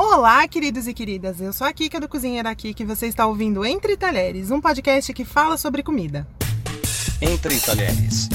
Olá, queridos e queridas. Eu sou a Kika do Cozinheira Aqui que você está ouvindo Entre Talheres, um podcast que fala sobre comida. Entre Talheres.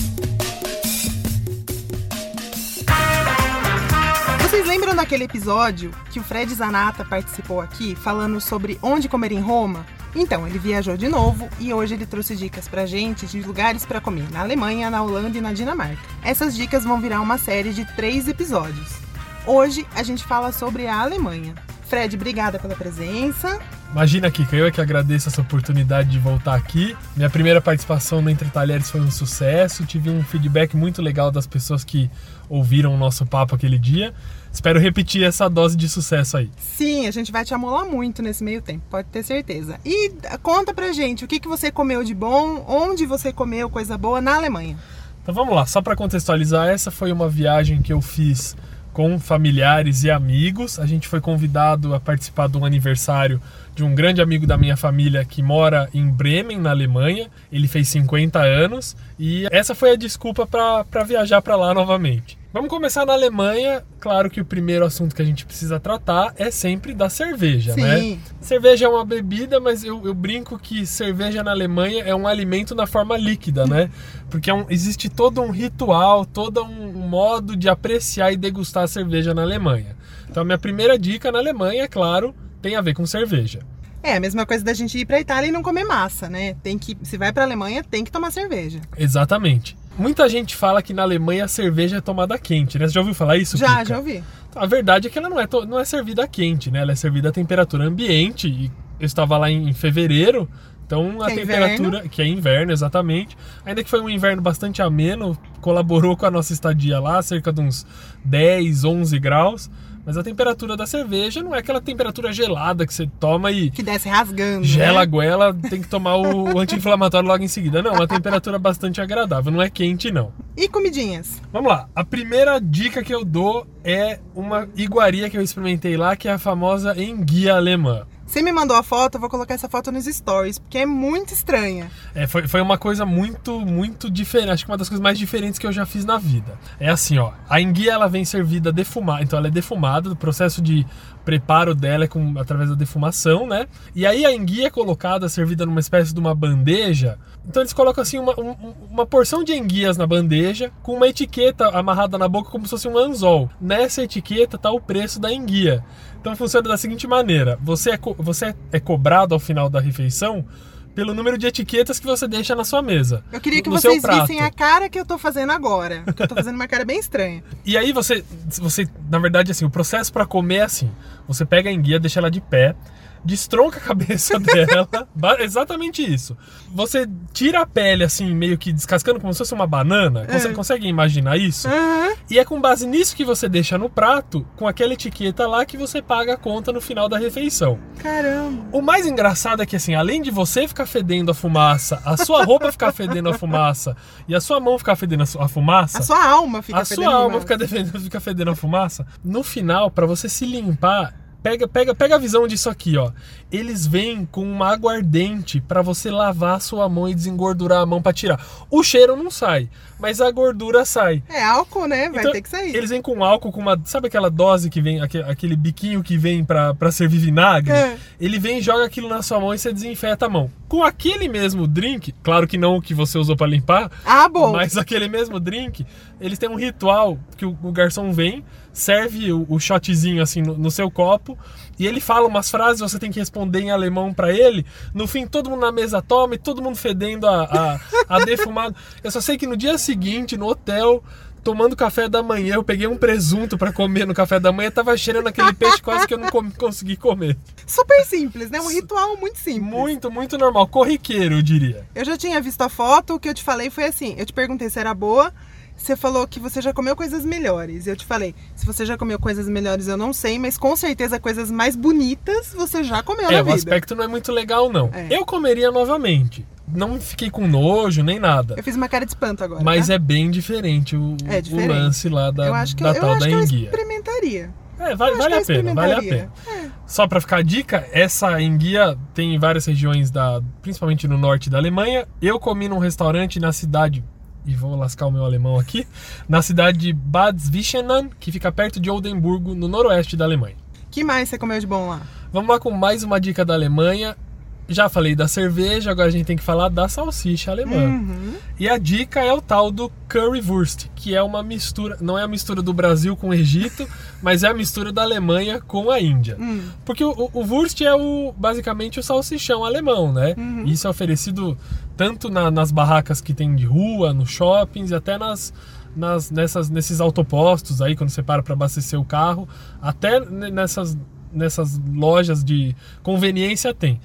Vocês lembram daquele episódio que o Fred Zanata participou aqui falando sobre onde comer em Roma? Então, ele viajou de novo e hoje ele trouxe dicas pra gente de lugares para comer na Alemanha, na Holanda e na Dinamarca. Essas dicas vão virar uma série de três episódios. Hoje a gente fala sobre a Alemanha. Fred, obrigada pela presença. Imagina, Kika, eu é que agradeço essa oportunidade de voltar aqui. Minha primeira participação no Entre Talheres foi um sucesso. Tive um feedback muito legal das pessoas que ouviram o nosso papo aquele dia. Espero repetir essa dose de sucesso aí. Sim, a gente vai te amolar muito nesse meio tempo, pode ter certeza. E conta pra gente o que, que você comeu de bom, onde você comeu coisa boa na Alemanha. Então vamos lá, só para contextualizar, essa foi uma viagem que eu fiz com familiares e amigos. A gente foi convidado a participar de um aniversário de um grande amigo da minha família que mora em Bremen, na Alemanha. Ele fez 50 anos e essa foi a desculpa para viajar para lá novamente. Vamos começar na Alemanha. Claro que o primeiro assunto que a gente precisa tratar é sempre da cerveja, Sim. né? Cerveja é uma bebida, mas eu, eu, brinco que cerveja na Alemanha é um alimento na forma líquida, né? Porque é um, existe todo um ritual, todo um modo de apreciar e degustar a cerveja na Alemanha. Então, a minha primeira dica na Alemanha, é claro, tem a ver com cerveja. É a mesma coisa da gente ir para Itália e não comer massa, né? Tem que, se vai para Alemanha, tem que tomar cerveja. Exatamente. Muita gente fala que na Alemanha a cerveja é tomada quente, né? Você já ouviu falar isso? Já, Kika? já ouvi. A verdade é que ela não é, não é servida quente, né? Ela é servida a temperatura ambiente. E eu estava lá em fevereiro, então a que temperatura, é que é inverno, exatamente. Ainda que foi um inverno bastante ameno, colaborou com a nossa estadia lá, cerca de uns 10, 11 graus. Mas a temperatura da cerveja não é aquela temperatura gelada que você toma e. Que desce rasgando. Gela né? a goela, tem que tomar o anti-inflamatório logo em seguida. Não, uma temperatura bastante agradável, não é quente, não. E comidinhas? Vamos lá. A primeira dica que eu dou é uma iguaria que eu experimentei lá, que é a famosa enguia alemã. Você me mandou a foto, eu vou colocar essa foto nos stories, porque é muito estranha. É, foi, foi uma coisa muito, muito diferente. Acho que uma das coisas mais diferentes que eu já fiz na vida. É assim, ó. A enguia, ela vem servida defumada. Então, ela é defumada. O processo de preparo dela é com, através da defumação, né? E aí, a enguia é colocada, servida numa espécie de uma bandeja. Então, eles colocam, assim, uma, um, uma porção de enguias na bandeja, com uma etiqueta amarrada na boca, como se fosse um anzol. Nessa etiqueta tá o preço da enguia. Então funciona da seguinte maneira: você é, você é cobrado ao final da refeição pelo número de etiquetas que você deixa na sua mesa. Eu queria que vocês vissem a cara que eu tô fazendo agora. Eu tô fazendo uma cara bem estranha. E aí você, você na verdade, assim, o processo para comer é assim: você pega a enguia, deixa ela de pé, destronca a cabeça dela, exatamente isso. Você tira a pele assim, meio que descascando como se fosse uma banana. Você É. consegue imaginar isso? Uhum. E é com base nisso que você deixa no prato, com aquela etiqueta lá que você paga a conta no final da refeição. Caramba. O mais engraçado é que, assim, além de você ficar fedendo a fumaça, a sua roupa ficar fedendo a fumaça e a sua mão ficar fedendo a a fumaça, A sua alma fica a fedendo sua alma fica, defendendo, fica fedendo a fumaça, no final, pra você se limpar, pega, pega, pega a visão disso aqui, ó. Eles vêm com uma aguardente pra você lavar a sua mão e desengordurar a mão pra tirar. O cheiro não sai, mas a gordura sai. É álcool, né? Vai Então, ter que sair. Eles vêm com álcool, com uma. Sabe aquela dose que vem, aque- aquele biquinho que vem pra, pra servir vinagre? É. Ele vem e joga aquilo na sua mão e você desinfeta a mão. Com aquele mesmo drink, claro que não o que você usou pra limpar, Ah, bom. mas aquele mesmo drink, eles têm um ritual que o, o garçom vem, serve o, o shotzinho assim no, no seu copo e ele fala umas frases, você tem que responder em alemão pra ele. No fim, todo mundo na mesa toma e todo mundo fedendo a, a, a defumado. Eu só sei que no dia seguinte, no hotel, tomando café da manhã, eu peguei um presunto pra comer no café da manhã, tava cheirando aquele peixe quase que eu não consegui comer. Super simples, né? Um ritual muito simples. Muito, muito normal, corriqueiro, eu diria. Eu já tinha visto a foto, o que eu te falei foi assim: eu te perguntei se era boa. Você falou que você já comeu coisas melhores. Eu te falei, se você já comeu coisas melhores, eu não sei, mas com certeza coisas mais bonitas você já comeu na É, o vida. aspecto não é muito legal, não. É. Eu comeria novamente. Não fiquei com nojo nem nada. Eu fiz uma cara de espanto agora. Mas tá? é bem diferente o, É o diferente. lance lá da, eu acho que, da eu, eu tal acho da que eu experimentaria. É, vale, vale a pena, vale a pena. Só pra ficar a dica, essa enguia tem em várias regiões, da, principalmente no norte da Alemanha. Eu comi num restaurante na cidade, e vou lascar o meu alemão aqui, na cidade de Bad Zwischenau, que fica perto de Oldenburgo, no noroeste da Alemanha. que mais você comeu de bom lá? Vamos lá com mais uma dica da Alemanha. Já falei da cerveja, agora a gente tem que falar da salsicha alemã. Uhum. E a dica é o tal do currywurst, que é uma mistura, não é a mistura do Brasil com o Egito, mas é a mistura da Alemanha com a Índia. Hum. Porque o, o- Wurst é o, basicamente o salsichão alemão, né? Uhum. Isso é oferecido tanto na- nas barracas que tem de rua, nos shoppings e até nas, nas- nessas, nesses autopostos aí, quando você para para abastecer o carro, até ne- nessas, nessas lojas de conveniência tem.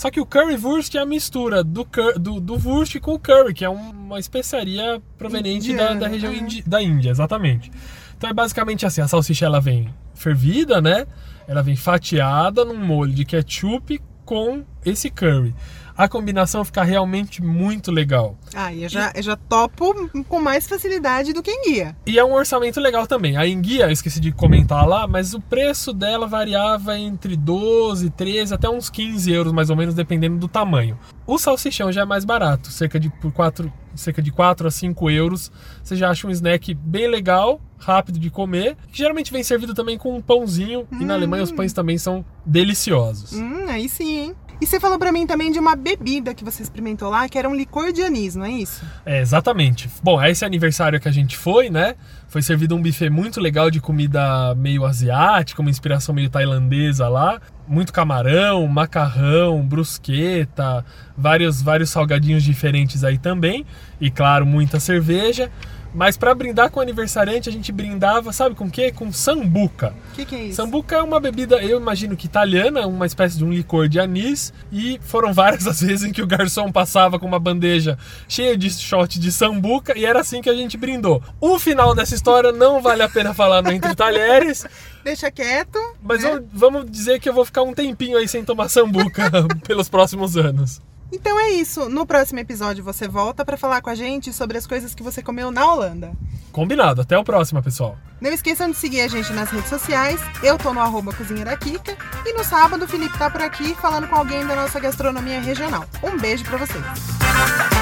Só que o currywurst é a mistura do, cur- do, do wurst com o curry, que é um- uma especiaria proveniente da, Indiana, da região é. indi- da Índia, exatamente. Então é basicamente assim, a salsicha ela vem fervida, né? Ela vem fatiada num molho de ketchup com esse curry. A combinação fica realmente muito legal. Ah, e eu já, eu já topo com mais facilidade do que em guia. E é um orçamento legal também. A enguia, eu esqueci de comentar lá, mas o preço dela variava entre 12, 13 até uns 15 euros mais ou menos, dependendo do tamanho. O salsichão já é mais barato, cerca de por 4, cerca de 4 a 5 euros. Você já acha um snack bem legal, rápido de comer, que geralmente vem servido também com um pãozinho. E na Alemanha os pães também são deliciosos. Hum, aí sim, hein? E você falou pra mim também de uma bebida que você experimentou lá, que era um licor de anis, não é isso? É, exatamente. Bom, esse aniversário que a gente foi, né? Foi servido um buffet muito legal de comida meio asiática, uma inspiração meio tailandesa lá. Muito camarão, macarrão, brusqueta, vários, vários salgadinhos diferentes aí também. E claro, muita cerveja. Mas para brindar com o aniversariante, a gente brindava, sabe com o quê? Com sambuca. O que, que é isso? Sambuca é uma bebida, eu imagino que italiana, uma espécie de um licor de anis. E foram várias as vezes em que o garçom passava com uma bandeja cheia de shot de sambuca e era assim que a gente brindou. O final dessa história não vale a pena falar no Entre Talheres, Deixa quieto. mas né? vamos- vamos dizer que eu vou ficar um tempinho aí sem tomar sambuca pelos próximos anos. Então é isso. No próximo episódio você volta pra falar com a gente sobre as coisas que você comeu na Holanda. Combinado, até o próximo, pessoal. Não esqueçam de seguir a gente nas redes sociais. Eu tô no arroba Cozinha da Kika. E no sábado o Felipe tá por aqui falando com alguém da nossa gastronomia regional. Um beijo pra vocês.